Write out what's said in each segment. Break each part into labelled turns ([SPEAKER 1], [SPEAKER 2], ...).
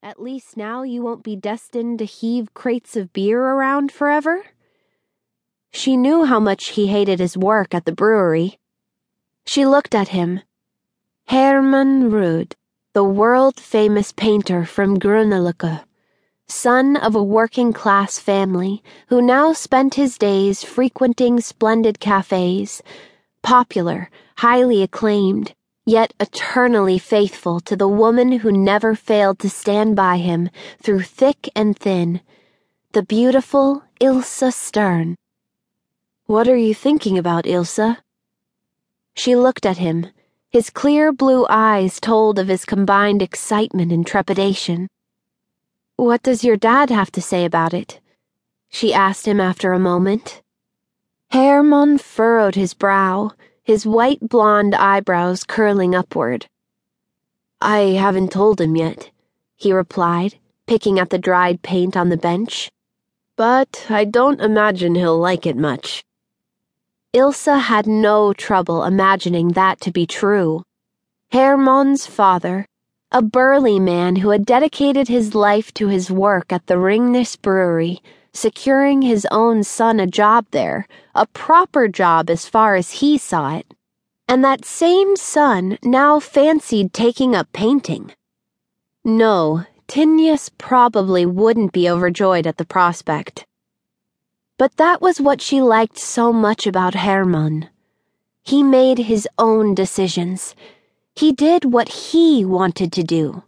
[SPEAKER 1] At least now you won't be destined to heave crates of beer around forever? She knew how much he hated his work at the brewery. She looked at him. Hermann Rod, the world famous painter from Grünerløkka, son of a working class family who now spent his days frequenting splendid cafes, popular, highly acclaimed yet eternally faithful to the woman who never failed to stand by him through thick and thin, the beautiful Ilse Stern. What are you thinking about, Ilse? She looked at him. His clear blue eyes told of his combined excitement and trepidation. What does your dad have to say about it? She asked him after a moment. Hermann furrowed his brow his white blonde eyebrows curling upward. I haven't told him yet, he replied, picking at the dried paint on the bench. But I don't imagine he'll like it much. Ilse had no trouble imagining that to be true. Hermann's father, a burly man who had dedicated his life to his work at the Ringnes Brewery, securing his own son a job there, a proper job as far as he saw it. And that same son now fancied taking up painting. No, Tinius probably wouldn't be overjoyed at the prospect. But that was what she liked so much about Hermann. He made his own decisions. He did what he wanted to do.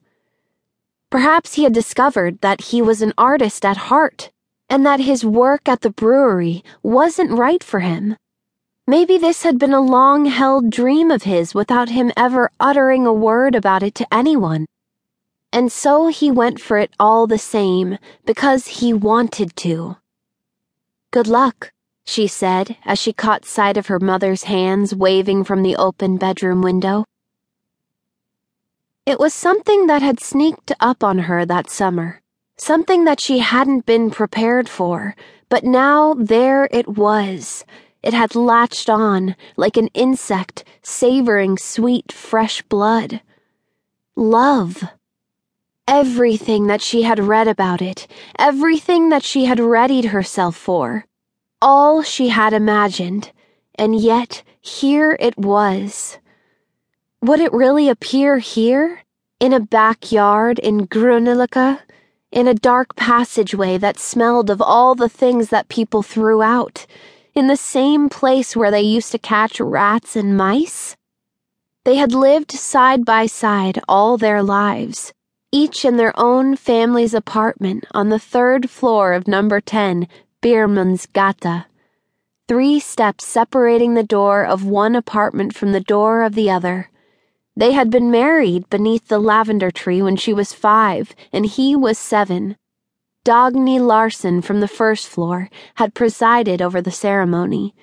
[SPEAKER 1] Perhaps he had discovered that he was an artist at heart and that his work at the brewery wasn't right for him. Maybe this had been a long held dream of his without him ever uttering a word about it to anyone. And so he went for it all the same, because he wanted to. Good luck, she said as she caught sight of her mother's hands waving from the open bedroom window. It was something that had sneaked up on her that summer. Something that she hadn't been prepared for, but now there it was. It had latched on like an insect savoring sweet, fresh blood. Love. Everything that she had read about it, everything that she had readied herself for, all she had imagined, and yet here it was. Would it really appear here? In a backyard in Grünerløkka? In a dark passageway that smelled of all the things that people threw out, in the same place where they used to catch rats and mice? They had lived side by side all their lives, each in their own family's apartment on the third floor of number 10, Biermann's Gata. Three steps separating the door of one apartment from the door of the other. They had been married beneath the lavender tree when she was five and he was seven. Dagny Larson from the first floor had presided over the ceremony.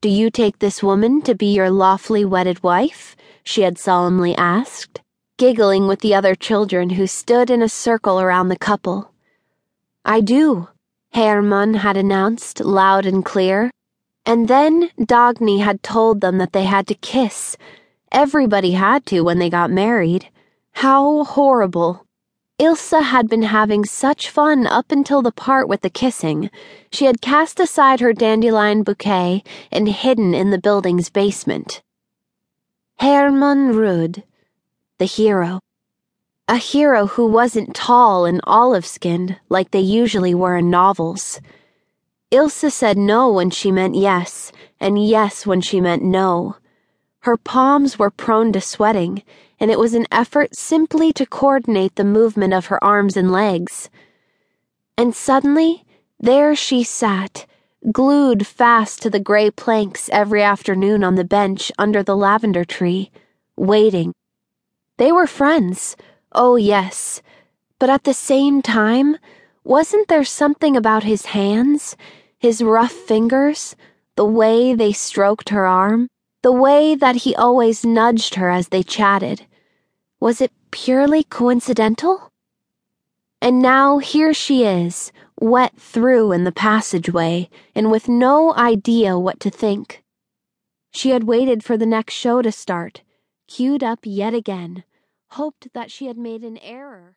[SPEAKER 1] Do you take this woman to be your lawfully wedded wife? she had solemnly asked, giggling with the other children who stood in a circle around the couple. I do, Hermann had announced loud and clear. And then Dagny had told them that they had to kiss Everybody had to when they got married. How horrible. Ilse had been having such fun up until the part with the kissing. She had cast aside her dandelion bouquet and hidden in the building's basement. Hermann Rod, the hero. A hero who wasn't tall and olive skinned like they usually were in novels. Ilse said no when she meant yes, and yes when she meant no. Her palms were prone to sweating, and it was an effort simply to coordinate the movement of her arms and legs. And suddenly, there she sat, glued fast to the gray planks every afternoon on the bench under the lavender tree, waiting. They were friends, oh yes, but at the same time, wasn't there something about his hands, his rough fingers, the way they stroked her arm? The way that he always nudged her as they chatted. Was it purely coincidental? And now here she is, wet through in the passageway, and with no idea what to think. She had waited for the next show to start, queued up yet again, hoped that she had made an error.